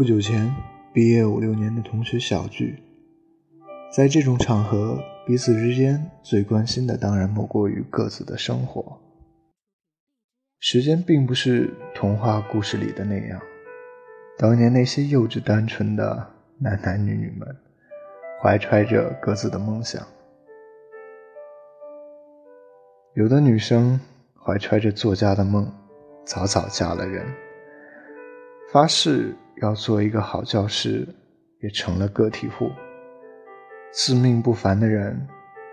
不久前毕业五六年的同学小聚，在这种场合，彼此之间最关心的当然莫过于各自的生活。时间并不是童话故事里的那样，当年那些幼稚单纯的男男女女们，怀揣着各自的梦想。有的女生怀揣着作家的梦，早早嫁了人，发誓。要做一个好教师，也成了个体户；自命不凡的人，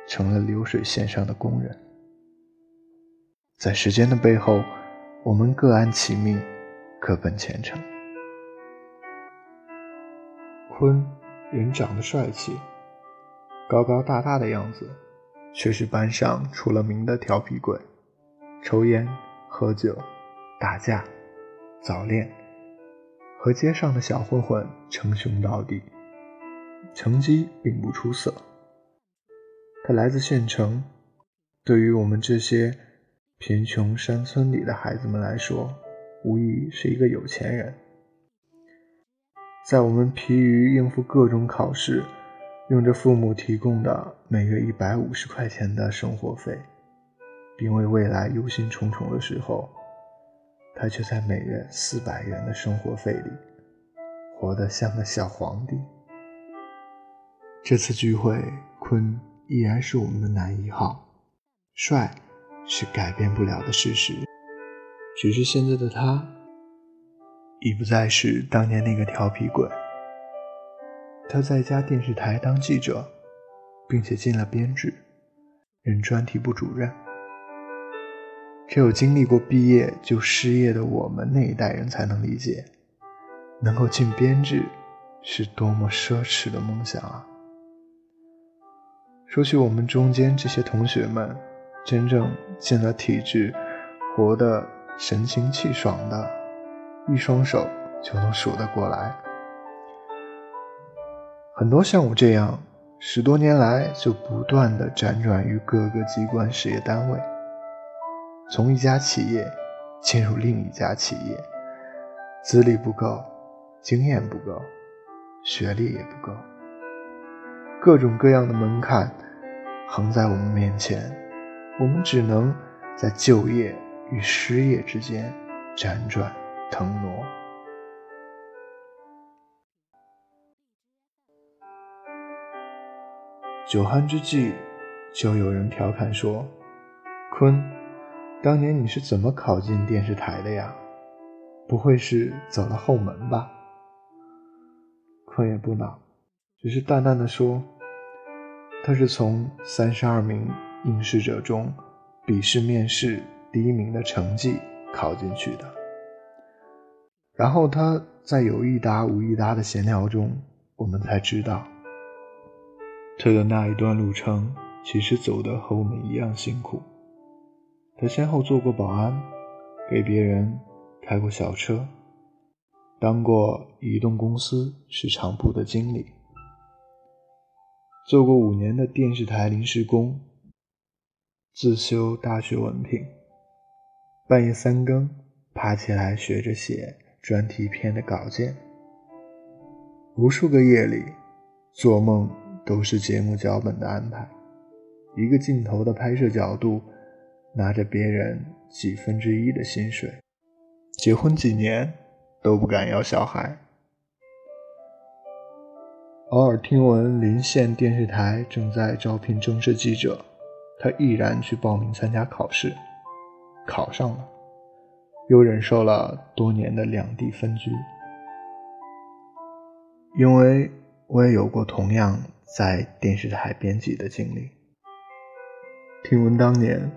成了流水线上的工人。在时间的背后，我们各安其命，各奔前程。坤人长得帅气，高高大大的样子，却是班上出了名的调皮鬼，抽烟、喝酒、打架、早恋。和街上的小混混称兄道弟，成绩并不出色。他来自县城，对于我们这些贫穷山村里的孩子们来说，无疑是一个有钱人。在我们疲于应付各种考试，用着父母提供的每月一百五十块钱的生活费，并为未来忧心忡忡的时候，他却在每月四百元的生活费里，活得像个小皇帝。这次聚会，坤依然是我们的男一号，帅是改变不了的事实。只是现在的他，已不再是当年那个调皮鬼。他在一家电视台当记者，并且进了编制，任专题部主任。只有经历过毕业就失业的我们那一代人才能理解，能够进编制是多么奢侈的梦想啊！说起我们中间这些同学们，真正进了体制、活得神清气爽的，一双手就能数得过来。很多像我这样，十多年来就不断的辗转于各个机关事业单位。从一家企业进入另一家企业，资历不够，经验不够，学历也不够，各种各样的门槛横在我们面前，我们只能在就业与失业之间辗转腾挪。酒酣之际，就有人调侃说：“坤。”当年你是怎么考进电视台的呀？不会是走了后门吧？坤也不恼，只是淡淡的说：“他是从三十二名应试者中笔试面试第一名的成绩考进去的。”然后他在有一搭无一搭的闲聊中，我们才知道，他的那一段路程其实走得和我们一样辛苦。他先后做过保安，给别人开过小车，当过移动公司市场部的经理，做过五年的电视台临时工，自修大学文凭，半夜三更爬起来学着写专题片的稿件，无数个夜里做梦都是节目脚本的安排，一个镜头的拍摄角度。拿着别人几分之一的薪水，结婚几年都不敢要小孩。偶尔听闻临县电视台正在招聘正式记者，他毅然去报名参加考试，考上了，又忍受了多年的两地分居。因为我也有过同样在电视台编辑的经历，听闻当年。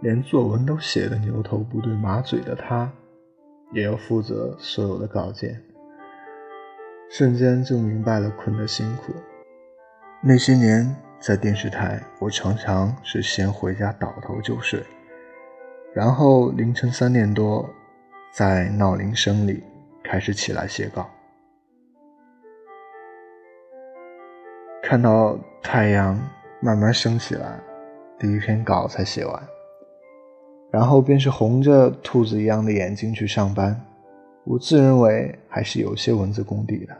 连作文都写的牛头不对马嘴的他，也要负责所有的稿件，瞬间就明白了坤的辛苦。那些年在电视台，我常常是先回家倒头就睡，然后凌晨三点多，在闹铃声里开始起来写稿，看到太阳慢慢升起来，第一篇稿才写完。然后便是红着兔子一样的眼睛去上班，我自认为还是有些文字功底的，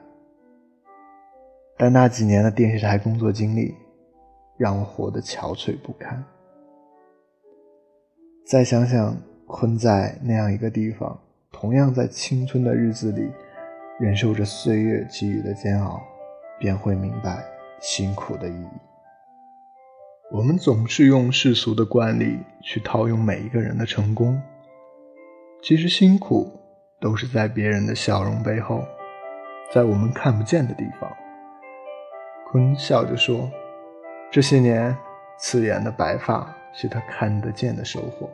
但那几年的电视台工作经历让我活得憔悴不堪。再想想困在那样一个地方，同样在青春的日子里忍受着岁月给予的煎熬，便会明白辛苦的意义。我们总是用世俗的惯例去套用每一个人的成功，其实辛苦。都是在别人的笑容背后，在我们看不见的地方。坤笑着说：“这些年刺眼的白发是他看得见的收获，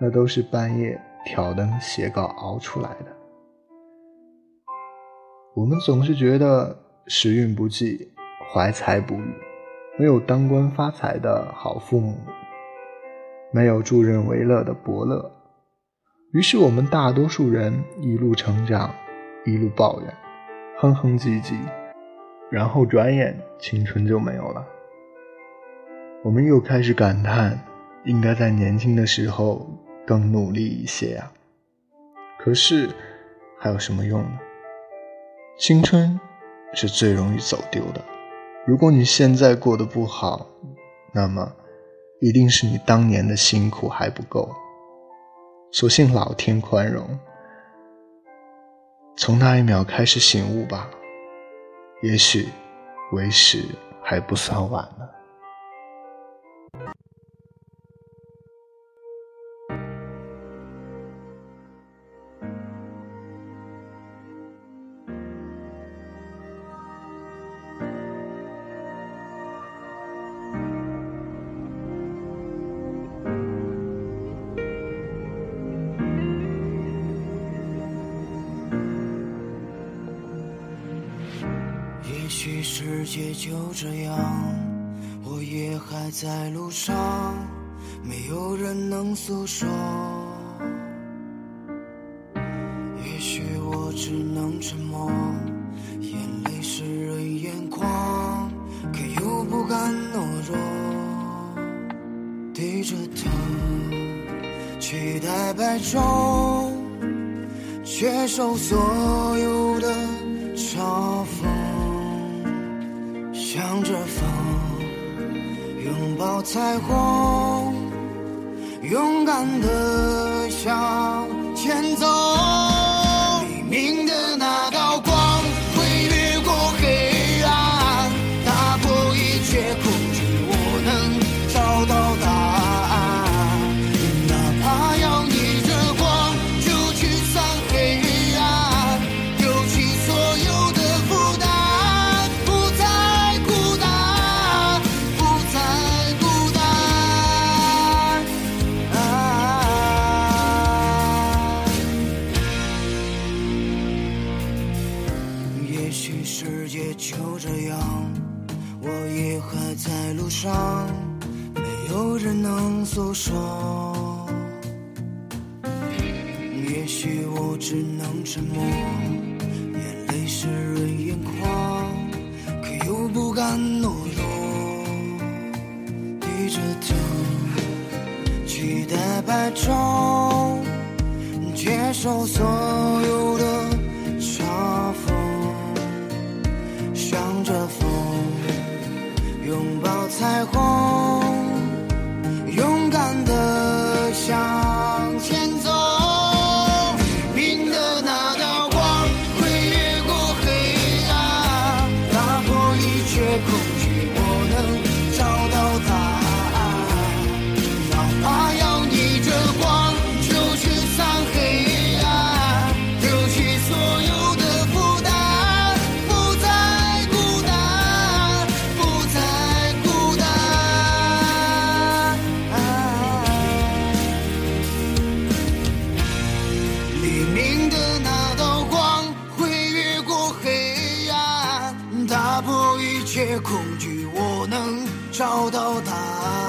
那都是半夜挑灯写稿熬出来的。”我们总是觉得时运不济，怀才不遇，没有当官发财的好父母，没有助人为乐的伯乐。于是我们大多数人一路成长，一路抱怨，哼哼唧唧，然后转眼青春就没有了。我们又开始感叹，应该在年轻的时候更努力一些呀。可是还有什么用呢？青春是最容易走丢的。如果你现在过得不好，那么一定是你当年的辛苦还不够。所幸老天宽容，从那一秒开始醒悟吧，也许为时还不算晚呢。许世界就这样，我也还在路上，没有人能诉说。也许我只能沉默，眼泪湿润眼眶，可又不敢懦弱。低着头，期待白昼，接受所有的嘲讽。彩虹，勇敢的向前走。世界就这样，我也还在路上，没有人能诉说。也许我只能沉默，眼泪湿润眼眶，可又不敢懦弱。低着头，期待白昼，接受所有的彩虹，Thà